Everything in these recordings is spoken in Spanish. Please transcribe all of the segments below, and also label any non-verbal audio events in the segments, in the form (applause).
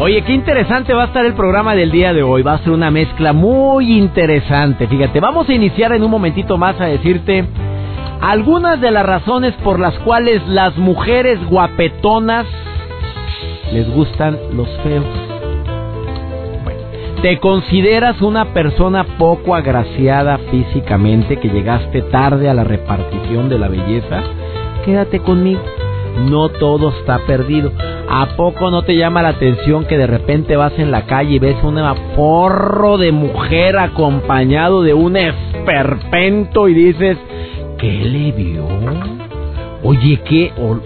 Oye, qué interesante va a estar el programa del día de hoy. Va a ser una mezcla muy interesante. Fíjate, vamos a iniciar en un momentito más a decirte algunas de las razones por las cuales las mujeres guapetonas les gustan los feos. Bueno, ¿te consideras una persona poco agraciada físicamente que llegaste tarde a la repartición de la belleza? Quédate conmigo. No todo está perdido. ¿A poco no te llama la atención que de repente vas en la calle y ves un porro de mujer acompañado de un esperpento y dices, ¿qué le vio? Oye, ¿qué? O,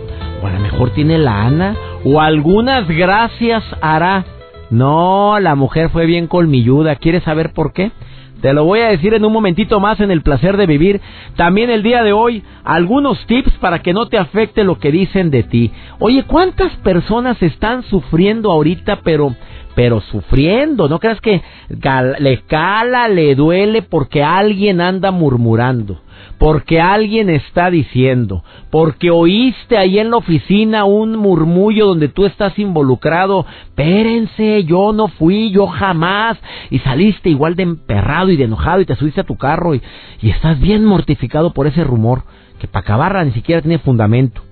a lo mejor tiene la Ana, o algunas gracias hará. No, la mujer fue bien colmilluda. ¿Quieres saber por qué? Te lo voy a decir en un momentito más en el placer de vivir. También el día de hoy, algunos tips para que no te afecte lo que dicen de ti. Oye, ¿cuántas personas están sufriendo ahorita, pero pero sufriendo. No creas que le cala, le duele porque alguien anda murmurando, porque alguien está diciendo, porque oíste ahí en la oficina un murmullo donde tú estás involucrado. Espérense, yo no fui, yo jamás. Y saliste igual de emperrado y de enojado y te subiste a tu carro y, y estás bien mortificado por ese rumor que para acabarla ni siquiera tiene fundamento.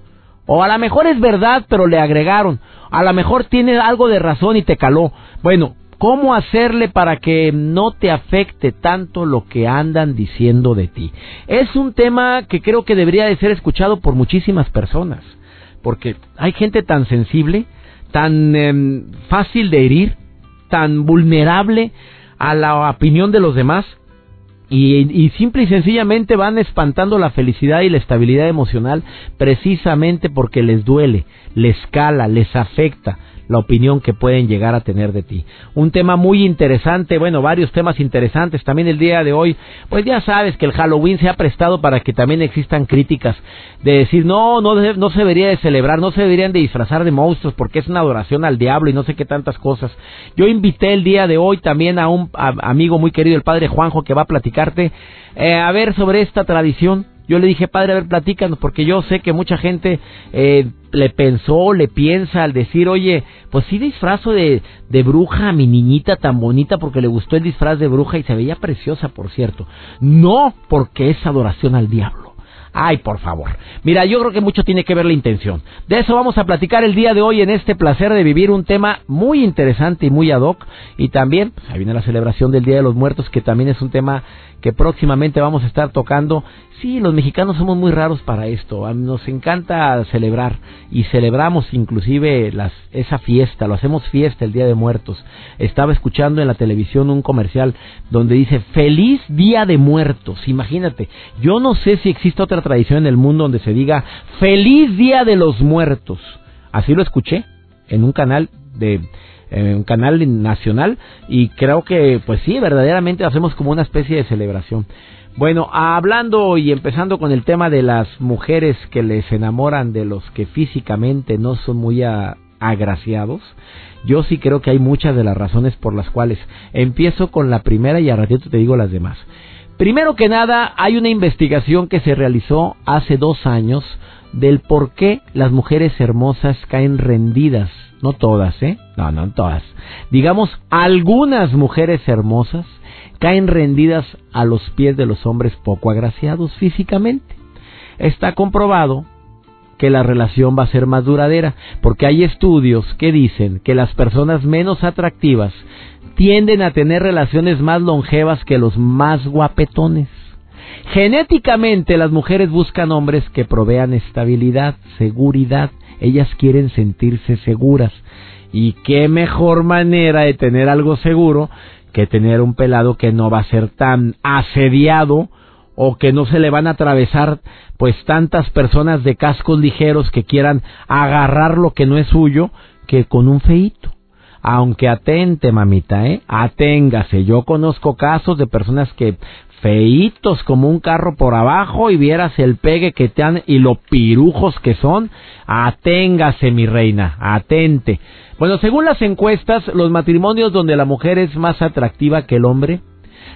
O a lo mejor es verdad, pero le agregaron. A lo mejor tiene algo de razón y te caló. Bueno, ¿cómo hacerle para que no te afecte tanto lo que andan diciendo de ti? Es un tema que creo que debería de ser escuchado por muchísimas personas. Porque hay gente tan sensible, tan em, fácil de herir, tan vulnerable a la opinión de los demás y, y, simple y sencillamente van espantando la felicidad y la estabilidad emocional precisamente porque les duele, les cala, les afecta la opinión que pueden llegar a tener de ti. Un tema muy interesante, bueno, varios temas interesantes también el día de hoy. Pues ya sabes que el Halloween se ha prestado para que también existan críticas de decir, no, no, no se debería de celebrar, no se deberían de disfrazar de monstruos porque es una adoración al diablo y no sé qué tantas cosas. Yo invité el día de hoy también a un amigo muy querido, el padre Juanjo, que va a platicarte eh, a ver sobre esta tradición yo le dije, padre, a ver, platícanos, porque yo sé que mucha gente eh, le pensó, le piensa al decir, oye, pues sí disfrazo de, de bruja a mi niñita tan bonita porque le gustó el disfraz de bruja y se veía preciosa, por cierto. No porque es adoración al diablo. Ay, por favor. Mira, yo creo que mucho tiene que ver la intención. De eso vamos a platicar el día de hoy en este placer de vivir un tema muy interesante y muy ad hoc. Y también, pues, ahí viene la celebración del Día de los Muertos, que también es un tema que próximamente vamos a estar tocando. Sí, los mexicanos somos muy raros para esto. Nos encanta celebrar y celebramos inclusive las, esa fiesta, lo hacemos fiesta el Día de Muertos. Estaba escuchando en la televisión un comercial donde dice Feliz Día de Muertos. Imagínate, yo no sé si existe otra tradición en el mundo donde se diga Feliz Día de los Muertos. Así lo escuché en un canal de en un canal nacional y creo que pues sí, verdaderamente hacemos como una especie de celebración. Bueno, hablando y empezando con el tema de las mujeres que les enamoran de los que físicamente no son muy agraciados, yo sí creo que hay muchas de las razones por las cuales empiezo con la primera y a ratito te digo las demás. Primero que nada, hay una investigación que se realizó hace dos años del por qué las mujeres hermosas caen rendidas. No todas, ¿eh? No, no todas. Digamos, algunas mujeres hermosas caen rendidas a los pies de los hombres poco agraciados físicamente. Está comprobado que la relación va a ser más duradera, porque hay estudios que dicen que las personas menos atractivas tienden a tener relaciones más longevas que los más guapetones. Genéticamente las mujeres buscan hombres que provean estabilidad, seguridad, ellas quieren sentirse seguras. Y qué mejor manera de tener algo seguro que tener un pelado que no va a ser tan asediado o que no se le van a atravesar pues tantas personas de cascos ligeros que quieran agarrar lo que no es suyo que con un feito. Aunque atente, mamita, ¿eh? Aténgase. Yo conozco casos de personas que feitos como un carro por abajo y vieras el pegue que te han y lo pirujos que son, aténgase mi reina, atente. Bueno, según las encuestas, los matrimonios donde la mujer es más atractiva que el hombre,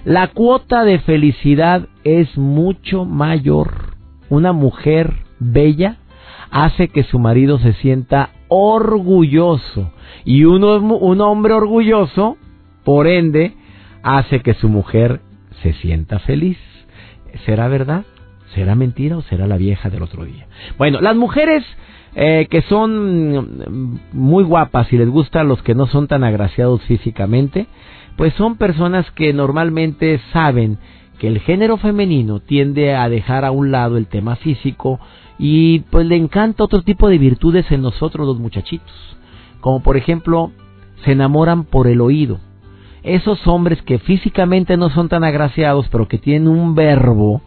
la cuota de felicidad es mucho mayor. Una mujer bella hace que su marido se sienta orgulloso y uno, un hombre orgulloso, por ende, hace que su mujer se sienta feliz. ¿Será verdad? ¿Será mentira o será la vieja del otro día? Bueno, las mujeres eh, que son muy guapas y les gustan los que no son tan agraciados físicamente, pues son personas que normalmente saben que el género femenino tiende a dejar a un lado el tema físico y pues le encanta otro tipo de virtudes en nosotros los muchachitos, como por ejemplo se enamoran por el oído esos hombres que físicamente no son tan agraciados, pero que tienen un verbo,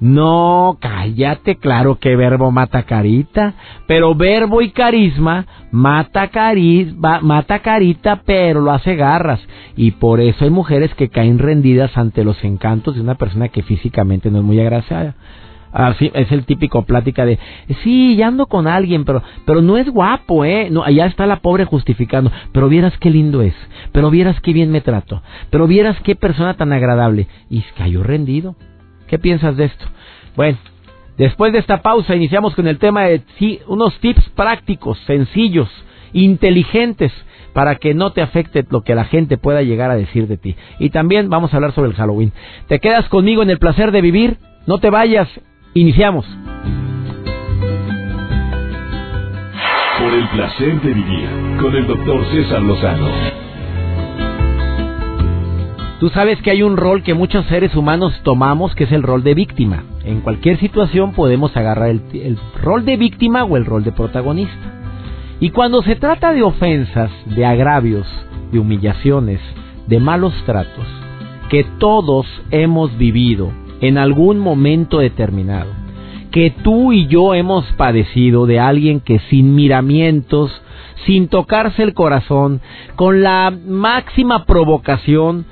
no, cállate, claro que verbo mata carita, pero verbo y carisma mata, carisma, mata carita, pero lo hace garras. Y por eso hay mujeres que caen rendidas ante los encantos de una persona que físicamente no es muy agraciada. Así es el típico plática de, sí, ya ando con alguien, pero, pero no es guapo, ¿eh? No, allá está la pobre justificando, pero vieras qué lindo es, pero vieras qué bien me trato, pero vieras qué persona tan agradable. Y cayó rendido. ¿Qué piensas de esto? Bueno, después de esta pausa iniciamos con el tema de sí, unos tips prácticos, sencillos, inteligentes, para que no te afecte lo que la gente pueda llegar a decir de ti. Y también vamos a hablar sobre el Halloween. ¿Te quedas conmigo en el placer de vivir? No te vayas, Iniciamos. Por el placer de vivir con el doctor César Lozano. Tú sabes que hay un rol que muchos seres humanos tomamos, que es el rol de víctima. En cualquier situación podemos agarrar el, el, rol de víctima o el rol de protagonista. Y cuando se trata de ofensas, de agravios, de humillaciones, de malos tratos, que todos hemos vivido en algún momento determinado. Que tú y yo hemos padecido de alguien que sin miramientos, sin tocarse el corazón, con la máxima provocación,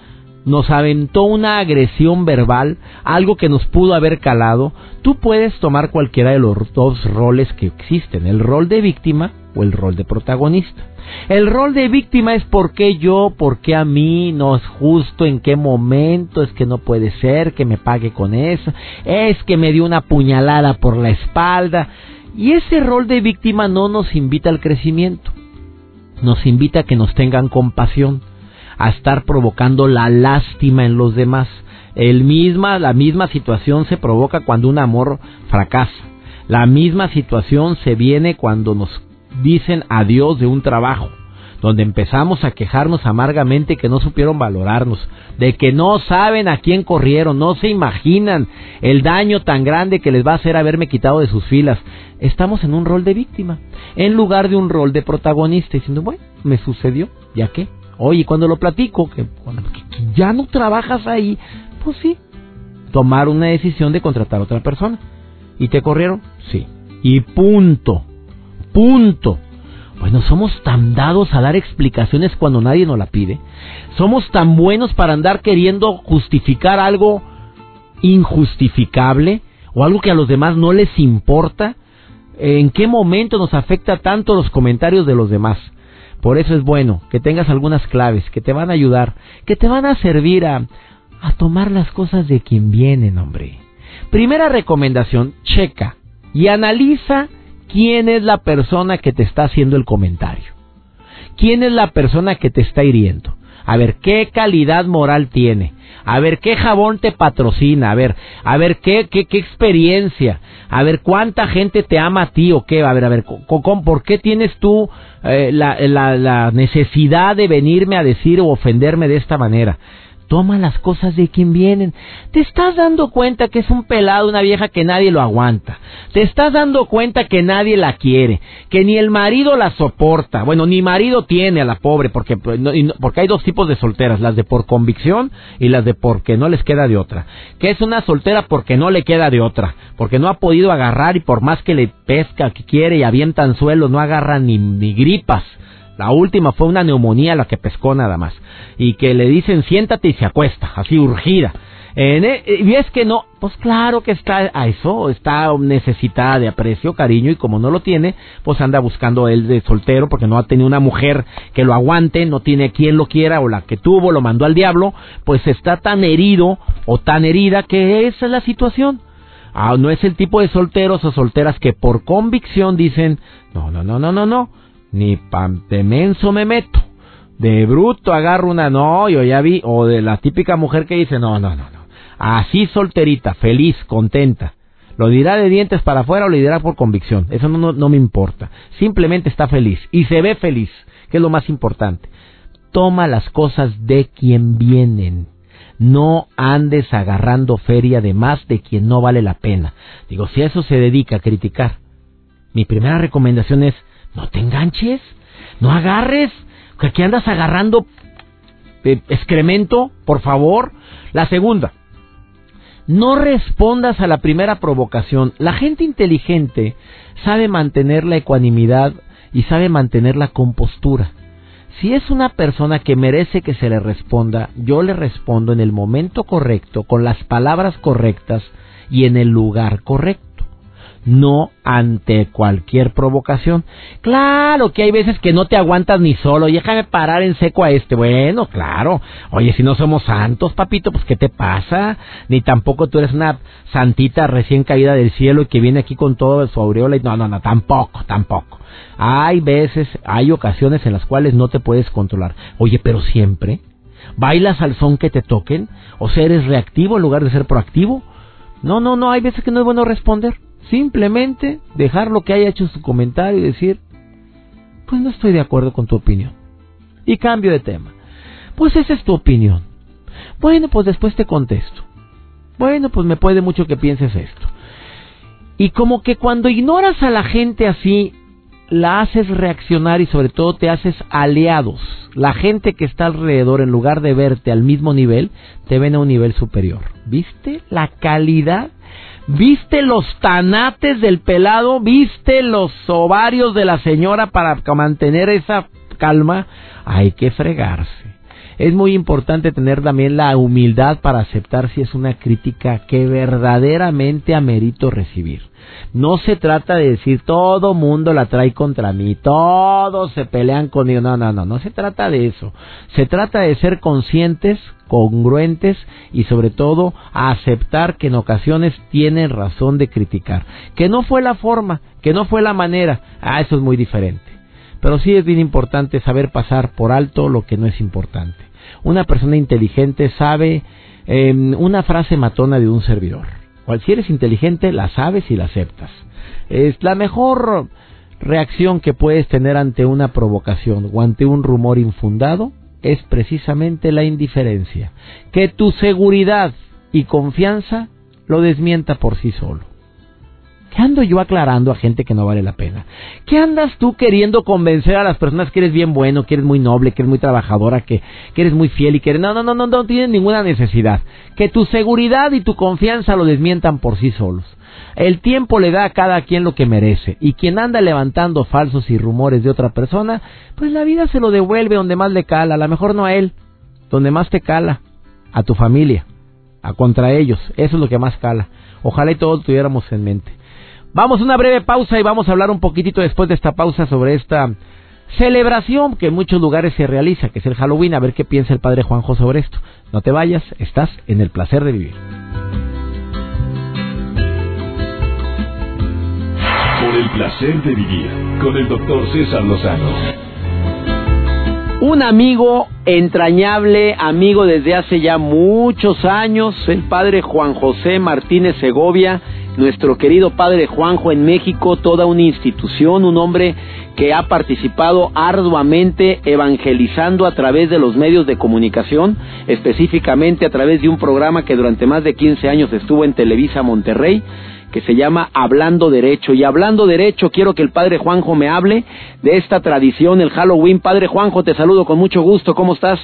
nos aventó una agresión verbal, algo que nos pudo haber calado, tú puedes tomar cualquiera de los dos roles que existen, el rol de víctima o el rol de protagonista. El rol de víctima es por qué yo, por qué a mí, no es justo, en qué momento, es que no puede ser que me pague con eso, es que me dio una puñalada por la espalda. Y ese rol de víctima no nos invita al crecimiento, nos invita a que nos tengan compasión, a estar provocando la lástima en los demás. El misma, la misma situación se provoca cuando un amor fracasa. La misma situación se viene cuando nos dicen adiós de un trabajo, donde empezamos a quejarnos amargamente que no supieron valorarnos, de que no saben a quién corrieron, no se imaginan el daño tan grande que les va a hacer haberme quitado de sus filas. Estamos en un rol de víctima, en lugar de un rol de protagonista, diciendo, bueno, me sucedió, ¿ya qué? Oye, cuando lo platico, que, que ya no trabajas ahí, pues sí, tomar una decisión de contratar a otra persona. ¿Y te corrieron? Sí. Y punto punto. Bueno, somos tan dados a dar explicaciones cuando nadie nos la pide. Somos tan buenos para andar queriendo justificar algo injustificable o algo que a los demás no les importa. ¿En qué momento nos afecta tanto los comentarios de los demás? Por eso es bueno que tengas algunas claves que te van a ayudar, que te van a servir a, a tomar las cosas de quien vienen, hombre. Primera recomendación, checa y analiza quién es la persona que te está haciendo el comentario. ¿Quién es la persona que te está hiriendo? A ver, ¿qué calidad moral tiene? A ver, ¿qué jabón te patrocina? A ver, a ver, ¿qué, qué, qué experiencia? A ver, ¿cuánta gente te ama a ti o qué? A ver, a ver, ¿por qué tienes tú eh, la, la, la necesidad de venirme a decir o ofenderme de esta manera? Toma las cosas de quien vienen. Te estás dando cuenta que es un pelado, una vieja que nadie lo aguanta. Te estás dando cuenta que nadie la quiere, que ni el marido la soporta. Bueno, ni marido tiene a la pobre, porque, pues, porque hay dos tipos de solteras, las de por convicción y las de porque no les queda de otra. Que es una soltera porque no le queda de otra, porque no ha podido agarrar y por más que le pesca, que quiere y avienta anzuelos, no agarra ni, ni gripas. La última fue una neumonía la que pescó nada más. Y que le dicen siéntate y se acuesta, así urgida. E, y es que no, pues claro que está a eso, está necesitada de aprecio, cariño, y como no lo tiene, pues anda buscando él de soltero porque no ha tenido una mujer que lo aguante, no tiene quien lo quiera, o la que tuvo lo mandó al diablo, pues está tan herido o tan herida que esa es la situación. Ah, no es el tipo de solteros o solteras que por convicción dicen, no, no, no, no, no, no ni pan de menso me meto. De bruto agarro una, no, yo ya vi, o de la típica mujer que dice, no, no, no, no. Así solterita, feliz, contenta. Lo dirá de dientes para afuera o lo dirá por convicción. Eso no, no, me importa. Simplemente está feliz. Y se ve feliz, que es lo más importante. Toma las cosas de quien vienen. No andes agarrando feria de más de quien no vale la pena. Digo, si a eso se dedica a criticar, mi primera recomendación es, no te enganches, no agarres, que aquí andas agarrando eh, excremento, por favor. La segunda, no respondas a la primera provocación. La gente inteligente sabe mantener la ecuanimidad y sabe mantener la compostura. Si es una persona que merece que se le responda, yo le respondo en el momento correcto, con las palabras correctas y en el lugar correcto no ante cualquier provocación. Claro que hay veces que no te aguantas ni solo, y déjame parar en seco a este. Bueno, claro. Oye, si no somos santos, papito, pues ¿qué te pasa? Ni tampoco tú eres una santita recién caída del cielo y que viene aquí con todo su aureola y no, no, no, tampoco, tampoco. Hay veces, hay ocasiones en las cuales no te puedes controlar. Oye, pero siempre bailas al son que te toquen, o sea, eres reactivo en lugar de ser proactivo. No, no, no, hay veces que no es bueno responder. Simplemente dejar lo que haya hecho su comentario y decir, pues no estoy de acuerdo con tu opinión. Y cambio de tema. Pues esa es tu opinión. Bueno, pues después te contesto. Bueno, pues me puede mucho que pienses esto. Y como que cuando ignoras a la gente así, la haces reaccionar y sobre todo te haces aliados. La gente que está alrededor, en lugar de verte al mismo nivel, te ven a un nivel superior. ¿Viste la calidad ¿Viste los tanates del pelado? ¿Viste los ovarios de la señora para mantener esa calma? Hay que fregarse. Es muy importante tener también la humildad para aceptar si es una crítica que verdaderamente amerito recibir. No se trata de decir todo mundo la trae contra mí, todos se pelean conmigo. No, no, no, no se trata de eso. Se trata de ser conscientes, congruentes y sobre todo aceptar que en ocasiones tienen razón de criticar. Que no fue la forma, que no fue la manera. Ah, eso es muy diferente. Pero sí es bien importante saber pasar por alto lo que no es importante. Una persona inteligente sabe em, una frase matona de un servidor cual si inteligente, la sabes y la aceptas. Es la mejor reacción que puedes tener ante una provocación o ante un rumor infundado es precisamente la indiferencia. Que tu seguridad y confianza lo desmienta por sí solo. ¿Qué ando yo aclarando a gente que no vale la pena? ¿Qué andas tú queriendo convencer a las personas que eres bien bueno, que eres muy noble, que eres muy trabajadora, que, eres muy fiel y que eres... No, no, no, no, no tienes ninguna necesidad. Que tu seguridad y tu confianza lo desmientan por sí solos. El tiempo le da a cada quien lo que merece. Y quien anda levantando falsos y rumores de otra persona, pues la vida se lo devuelve donde más le cala. A lo mejor no a él, donde más te cala. A tu familia. A contra ellos. Eso es lo que más cala. Ojalá y todos tuviéramos en mente. Vamos a una breve pausa y vamos a hablar un poquitito después de esta pausa sobre esta celebración que en muchos lugares se realiza, que es el Halloween, a ver qué piensa el padre Juanjo sobre esto. No te vayas, estás en el placer de vivir. Por el placer de vivir con el doctor César Lozano. Un amigo entrañable, amigo desde hace ya muchos años, el padre Juan José Martínez Segovia, nuestro querido padre Juanjo en México, toda una institución, un hombre que ha participado arduamente evangelizando a través de los medios de comunicación, específicamente a través de un programa que durante más de 15 años estuvo en Televisa Monterrey, que se llama Hablando Derecho. Y hablando derecho, quiero que el padre Juanjo me hable de esta tradición, el Halloween. Padre Juanjo, te saludo con mucho gusto. ¿Cómo estás?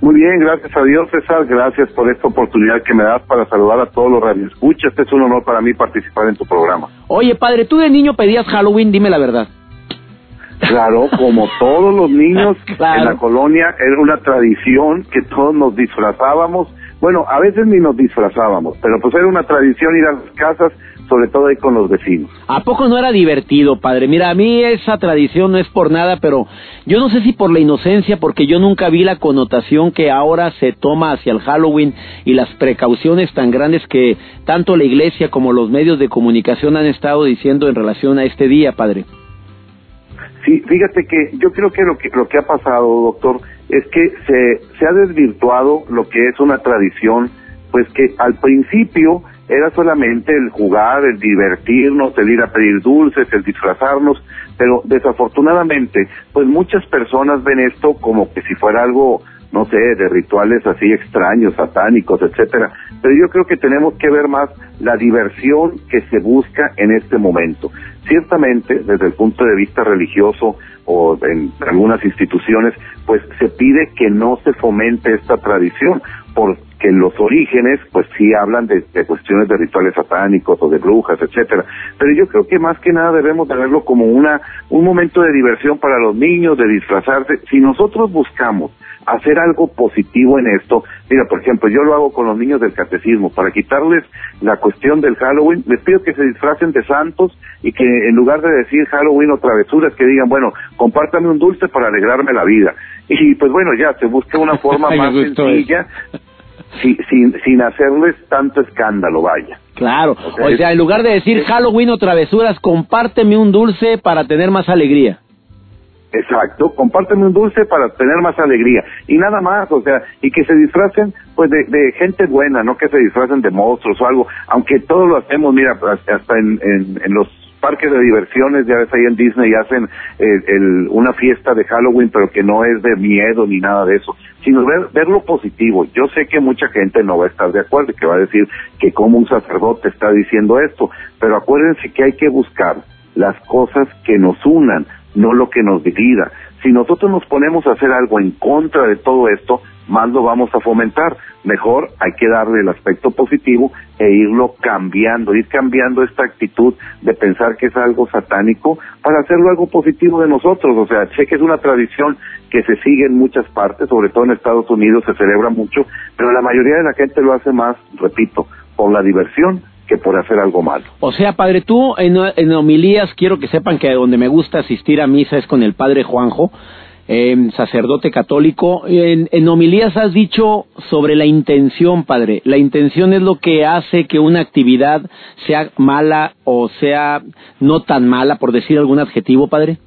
Muy bien, gracias a Dios, César. Gracias por esta oportunidad que me das para saludar a todos los radioescuchas. Este es un honor para mí participar en tu programa. Oye, padre, tú de niño pedías Halloween, dime la verdad. Claro, como todos los niños (laughs) en la colonia, era una tradición que todos nos disfrazábamos. Bueno, a veces ni nos disfrazábamos, pero pues era una tradición ir a las casas sobre todo ahí con los vecinos. ¿A poco no era divertido, padre? Mira, a mí esa tradición no es por nada, pero yo no sé si por la inocencia, porque yo nunca vi la connotación que ahora se toma hacia el Halloween y las precauciones tan grandes que tanto la iglesia como los medios de comunicación han estado diciendo en relación a este día, padre. Sí, fíjate que yo creo que lo que, lo que ha pasado, doctor, es que se, se ha desvirtuado lo que es una tradición, pues que al principio era solamente el jugar, el divertirnos, el ir a pedir dulces, el disfrazarnos, pero desafortunadamente, pues muchas personas ven esto como que si fuera algo, no sé, de rituales así extraños, satánicos, etcétera. Pero yo creo que tenemos que ver más la diversión que se busca en este momento. Ciertamente, desde el punto de vista religioso o en algunas instituciones, pues se pide que no se fomente esta tradición, por que los orígenes pues sí hablan de, cuestiones de rituales satánicos o de brujas, etcétera. Pero yo creo que más que nada debemos de verlo como una un momento de diversión para los niños, de disfrazarse. Si nosotros buscamos hacer algo positivo en esto, mira, por ejemplo, yo lo hago con los niños del catecismo, para quitarles la cuestión del Halloween, les pido que se disfracen de santos y que en lugar de decir Halloween o travesuras, que digan, bueno, compártame un dulce para alegrarme la vida. Y pues bueno, ya, se busca una forma (laughs) más sencilla sin, sin hacerles tanto escándalo, vaya. Claro, o sea, en lugar de decir Halloween o travesuras, compárteme un dulce para tener más alegría. Exacto, compárteme un dulce para tener más alegría. Y nada más, o sea, y que se disfracen pues de, de gente buena, no que se disfracen de monstruos o algo, aunque todo lo hacemos, mira, hasta en, en, los parques de diversiones, ya ves ahí en Disney hacen el, una fiesta de Halloween, pero que no es de miedo ni nada de eso, sino ver, ver lo positivo. Yo sé que mucha gente no va a estar de acuerdo, que va a decir que como un sacerdote está diciendo esto, pero acuérdense que hay que buscar las cosas que nos unan, no lo que nos divida. Si nosotros nos ponemos a hacer algo en contra de todo esto, más lo vamos a fomentar. Mejor hay que darle el aspecto positivo e irlo cambiando, ir cambiando esta actitud de pensar que es algo satánico para hacerlo algo positivo de nosotros. O sea, sé que es una tradición que se sigue en muchas partes, sobre todo en Estados Unidos se celebra mucho, pero la mayoría de la gente lo hace más, repito, por la diversión que por hacer algo malo. O sea, padre, tú en, en homilías quiero que sepan que donde me gusta asistir a misa es con el padre Juanjo eh, sacerdote católico. En, en, homilías has dicho sobre la intención, padre. La intención es lo que hace que una actividad sea mala o sea no tan mala, por decir algún adjetivo, padre.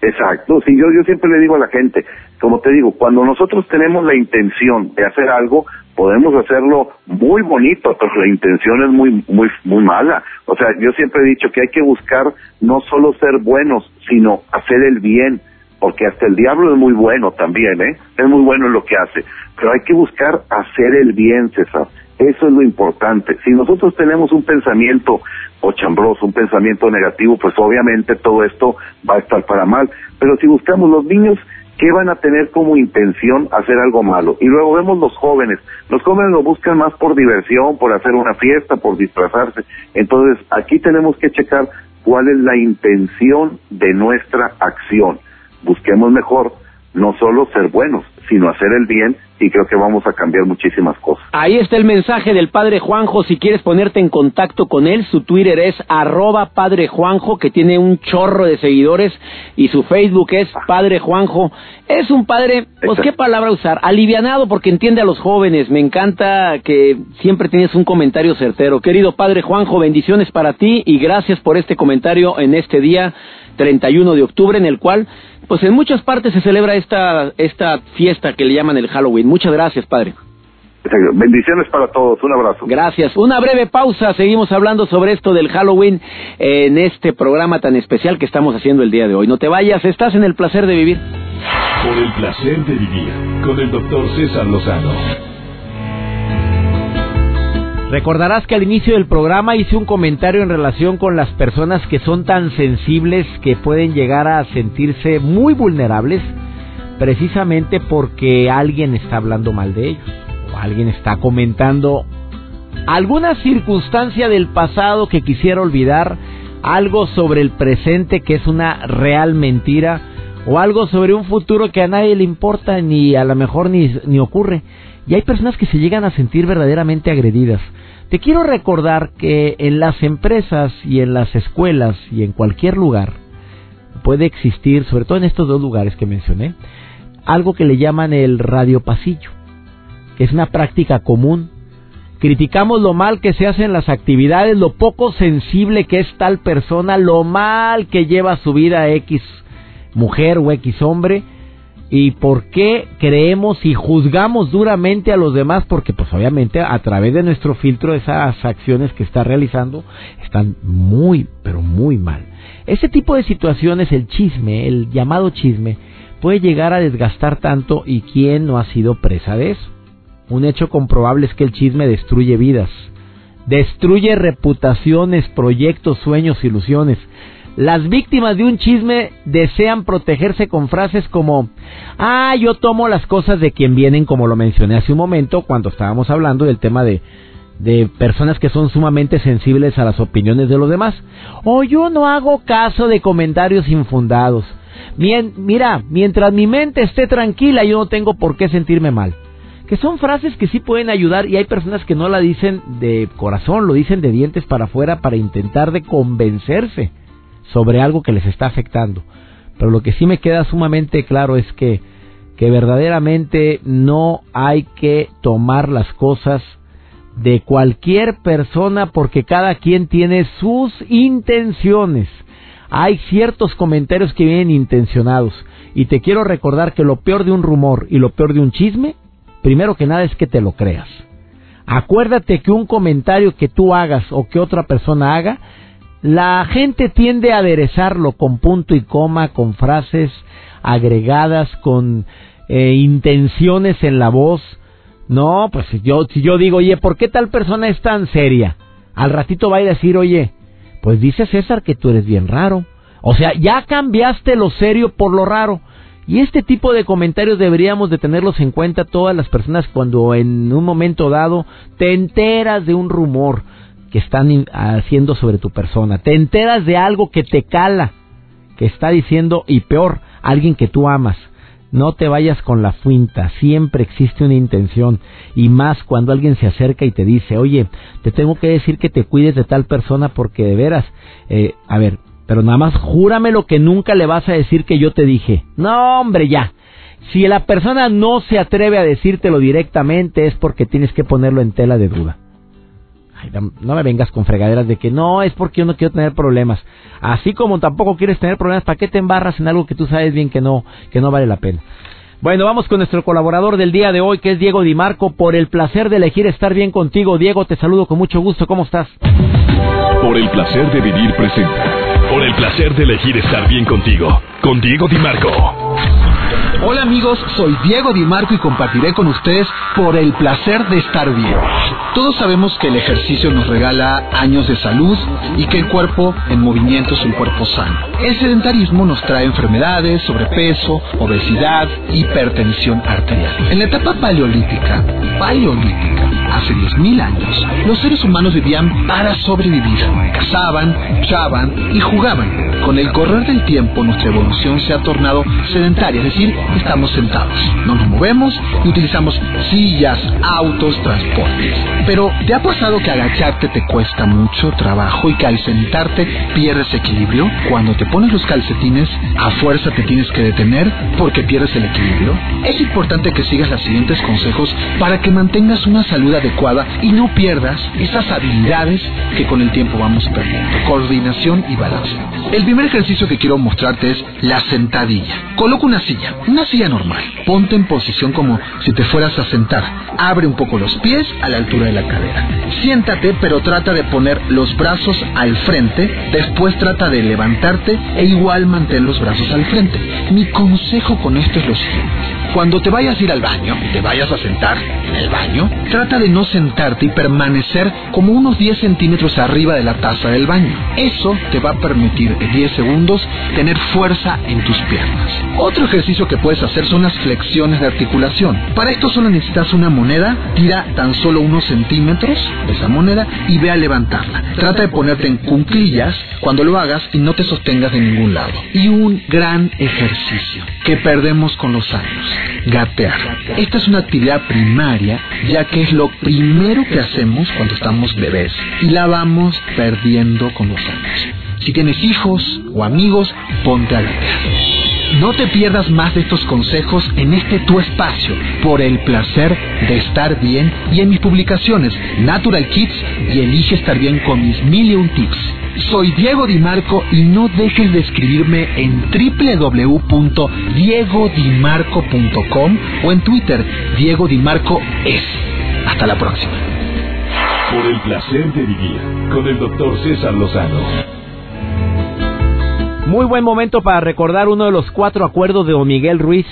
Exacto, sí, yo, yo siempre le digo a la gente, como te digo, cuando nosotros tenemos la intención de hacer algo, podemos hacerlo muy bonito, pero la intención es muy, muy, muy mala. O sea, yo siempre he dicho que hay que buscar no solo ser buenos, sino hacer el bien porque hasta el diablo es muy bueno también, ¿eh? Es muy bueno en lo que hace, pero hay que buscar hacer el bien, César. Eso es lo importante. Si nosotros tenemos un pensamiento ochambroso, un pensamiento negativo, pues obviamente todo esto va a estar para mal. Pero si buscamos los niños, ¿qué van a tener como intención hacer algo malo? Y luego vemos los jóvenes. Los jóvenes lo buscan más por diversión, por hacer una fiesta, por disfrazarse. Entonces, aquí tenemos que checar cuál es la intención de nuestra acción busquemos mejor no solo ser buenos, sino hacer el bien y creo que vamos a cambiar muchísimas cosas. Ahí está el mensaje del Padre Juanjo. Si quieres ponerte en contacto con él, su Twitter es arroba Padre Juanjo, que tiene un chorro de seguidores, y su Facebook es Padre Juanjo. Es un padre, pues qué palabra usar, alivianado porque entiende a los jóvenes. Me encanta que siempre tienes un comentario certero. Querido Padre Juanjo, bendiciones para ti y gracias por este comentario en este día 31 de octubre, en el cual pues en muchas partes se celebra esta, esta fiesta que le llaman el Halloween. Muchas gracias, padre. Bendiciones para todos, un abrazo. Gracias. Una breve pausa, seguimos hablando sobre esto del Halloween en este programa tan especial que estamos haciendo el día de hoy. No te vayas, estás en el placer de vivir. Por el placer de vivir con el doctor César Lozano. Recordarás que al inicio del programa hice un comentario en relación con las personas que son tan sensibles que pueden llegar a sentirse muy vulnerables precisamente porque alguien está hablando mal de ellos o alguien está comentando alguna circunstancia del pasado que quisiera olvidar, algo sobre el presente que es una real mentira o algo sobre un futuro que a nadie le importa ni a lo mejor ni, ni ocurre. Y hay personas que se llegan a sentir verdaderamente agredidas. Te quiero recordar que en las empresas y en las escuelas y en cualquier lugar puede existir, sobre todo en estos dos lugares que mencioné, algo que le llaman el radio pasillo, que es una práctica común. Criticamos lo mal que se hace en las actividades, lo poco sensible que es tal persona, lo mal que lleva su vida X mujer o X hombre, y por qué creemos y juzgamos duramente a los demás, porque pues obviamente a través de nuestro filtro esas acciones que está realizando están muy, pero muy mal. Ese tipo de situaciones, el chisme, el llamado chisme, puede llegar a desgastar tanto y quién no ha sido presa de eso. Un hecho comprobable es que el chisme destruye vidas, destruye reputaciones, proyectos, sueños, ilusiones. Las víctimas de un chisme desean protegerse con frases como, ah, yo tomo las cosas de quien vienen, como lo mencioné hace un momento cuando estábamos hablando del tema de, de personas que son sumamente sensibles a las opiniones de los demás. O yo no hago caso de comentarios infundados mira, mientras mi mente esté tranquila, yo no tengo por qué sentirme mal. Que son frases que sí pueden ayudar y hay personas que no la dicen de corazón, lo dicen de dientes para afuera para intentar de convencerse sobre algo que les está afectando. Pero lo que sí me queda sumamente claro es que, que verdaderamente no hay que tomar las cosas de cualquier persona porque cada quien tiene sus intenciones hay ciertos comentarios que vienen intencionados. Y te quiero recordar que lo peor de un rumor y lo peor de un chisme, primero que nada es que te lo creas. Acuérdate que un comentario que tú hagas o que otra persona haga, la gente tiende a aderezarlo con punto y coma, con frases agregadas, con eh, intenciones en la voz. No, pues yo, si yo digo, oye, ¿por qué tal persona es tan seria? Al ratito va a ir a decir, oye, pues dice César que tú eres bien raro. O sea, ya cambiaste lo serio por lo raro. Y este tipo de comentarios deberíamos de tenerlos en cuenta todas las personas cuando en un momento dado te enteras de un rumor que están haciendo sobre tu persona, te enteras de algo que te cala, que está diciendo, y peor, alguien que tú amas. No te vayas con la fuinta, siempre existe una intención y más cuando alguien se acerca y te dice, oye, te tengo que decir que te cuides de tal persona porque de veras, eh, a ver, pero nada más júrame lo que nunca le vas a decir que yo te dije. No, hombre, ya. Si la persona no se atreve a decírtelo directamente es porque tienes que ponerlo en tela de duda no me vengas con fregaderas de que no, es porque yo no quiero tener problemas. Así como tampoco quieres tener problemas, ¿para qué te embarras en algo que tú sabes bien que no, que no vale la pena? Bueno, vamos con nuestro colaborador del día de hoy, que es Diego Di Marco, por el placer de elegir estar bien contigo. Diego, te saludo con mucho gusto. ¿Cómo estás? Por el placer de vivir presenta. Por el placer de elegir estar bien contigo. Con Diego Di Marco. Hola amigos, soy Diego Di Marco y compartiré con ustedes por el placer de estar bien. Todos sabemos que el ejercicio nos regala años de salud y que el cuerpo en movimiento es un cuerpo sano. El sedentarismo nos trae enfermedades, sobrepeso, obesidad, hipertensión arterial. En la etapa paleolítica, paleolítica, hace 10.000 años, los seres humanos vivían para sobrevivir. Cazaban, luchaban y jugaban. Con el correr del tiempo nuestra evolución se ha tornado sedentaria, es decir, estamos sentados, no nos movemos y utilizamos sillas, autos, transportes. Pero ¿te ha pasado que agacharte te cuesta mucho trabajo y que al sentarte pierdes equilibrio? Cuando te pones los calcetines, a fuerza te tienes que detener porque pierdes el equilibrio. Es importante que sigas los siguientes consejos para que mantengas una salud adecuada y no pierdas esas habilidades que con el tiempo vamos perdiendo. Coordinación y balance. El primer ejercicio que quiero mostrarte es la sentadilla. Coloca una silla, una silla normal. Ponte en posición como si te fueras a sentar. Abre un poco los pies a la altura de la cadera. Siéntate, pero trata de poner los brazos al frente. Después trata de levantarte e igual mantén los brazos al frente. Mi consejo con esto es lo siguiente. Cuando te vayas a ir al baño, te vayas a sentar en el baño, trata de no sentarte y permanecer como unos 10 centímetros arriba de la taza del baño. Eso te va a permitir en 10 segundos tener fuerza en tus piernas. Otro ejercicio que puedes hacer son las flexiones de articulación. Para esto solo necesitas una moneda, tira tan solo unos centímetros de esa moneda y ve a levantarla. Trata de ponerte en cunclillas cuando lo hagas y no te sostengas de ningún lado. Y un gran ejercicio que perdemos con los años gatear. Esta es una actividad primaria, ya que es lo primero que hacemos cuando estamos bebés y la vamos perdiendo con los años. Si tienes hijos o amigos, ponte a gatear. No te pierdas más de estos consejos en este tu espacio por el placer de estar bien y en mis publicaciones Natural Kids y Elige estar bien con mis million tips. Soy Diego Di Marco y no dejes de escribirme en www.diegodimarco.com o en Twitter Diego Di Marco es. Hasta la próxima. Por el placer de vivir con el doctor César Lozano. Muy buen momento para recordar uno de los cuatro acuerdos de Don Miguel Ruiz,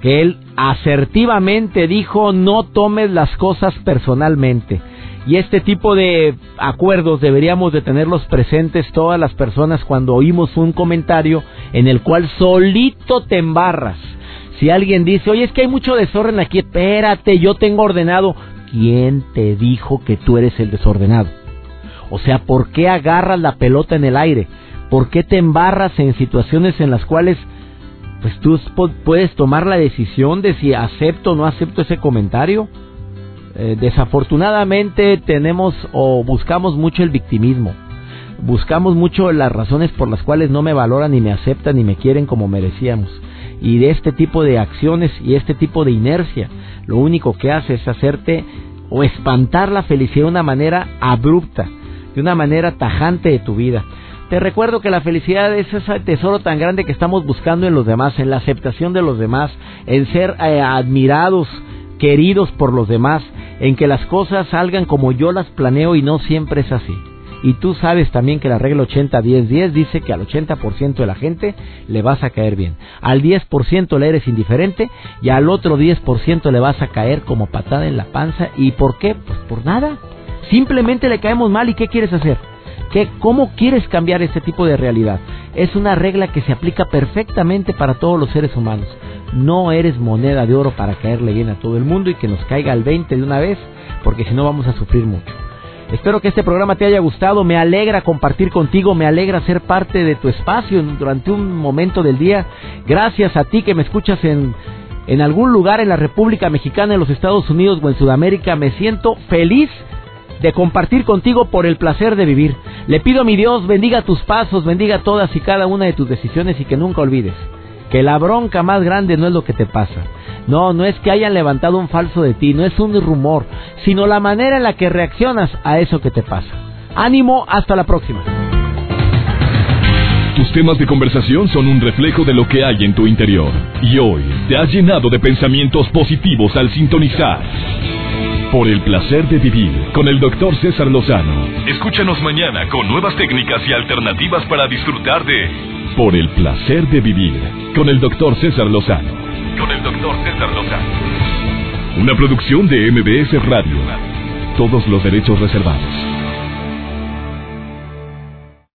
que él asertivamente dijo no tomes las cosas personalmente. Y este tipo de acuerdos deberíamos de tenerlos presentes todas las personas cuando oímos un comentario en el cual solito te embarras. Si alguien dice, oye, es que hay mucho desorden aquí, espérate, yo tengo ordenado. ¿Quién te dijo que tú eres el desordenado? O sea, ¿por qué agarras la pelota en el aire? ¿Por qué te embarras en situaciones en las cuales pues tú puedes tomar la decisión de si acepto o no acepto ese comentario? Eh, desafortunadamente tenemos o buscamos mucho el victimismo. Buscamos mucho las razones por las cuales no me valoran ni me aceptan ni me quieren como merecíamos. Y de este tipo de acciones y este tipo de inercia, lo único que hace es hacerte o espantar la felicidad de una manera abrupta, de una manera tajante de tu vida. Te recuerdo que la felicidad es ese tesoro tan grande que estamos buscando en los demás, en la aceptación de los demás, en ser eh, admirados, queridos por los demás, en que las cosas salgan como yo las planeo y no siempre es así. Y tú sabes también que la regla 80-10-10 dice que al 80% de la gente le vas a caer bien. Al 10% le eres indiferente y al otro 10% le vas a caer como patada en la panza. ¿Y por qué? Pues por nada. Simplemente le caemos mal y ¿qué quieres hacer? ¿Qué, ¿Cómo quieres cambiar este tipo de realidad? Es una regla que se aplica perfectamente para todos los seres humanos. No eres moneda de oro para caerle bien a todo el mundo y que nos caiga el 20 de una vez, porque si no vamos a sufrir mucho. Espero que este programa te haya gustado, me alegra compartir contigo, me alegra ser parte de tu espacio durante un momento del día. Gracias a ti que me escuchas en, en algún lugar en la República Mexicana, en los Estados Unidos o en Sudamérica, me siento feliz de compartir contigo por el placer de vivir. Le pido a mi Dios bendiga tus pasos, bendiga todas y cada una de tus decisiones y que nunca olvides que la bronca más grande no es lo que te pasa. No, no es que hayan levantado un falso de ti, no es un rumor, sino la manera en la que reaccionas a eso que te pasa. Ánimo, hasta la próxima. Tus temas de conversación son un reflejo de lo que hay en tu interior. Y hoy te has llenado de pensamientos positivos al sintonizar. Por el placer de vivir con el doctor César Lozano. Escúchanos mañana con nuevas técnicas y alternativas para disfrutar de por el placer de vivir con el doctor César Lozano. Con el doctor César Lozano. Una producción de MBS Radio. Todos los derechos reservados.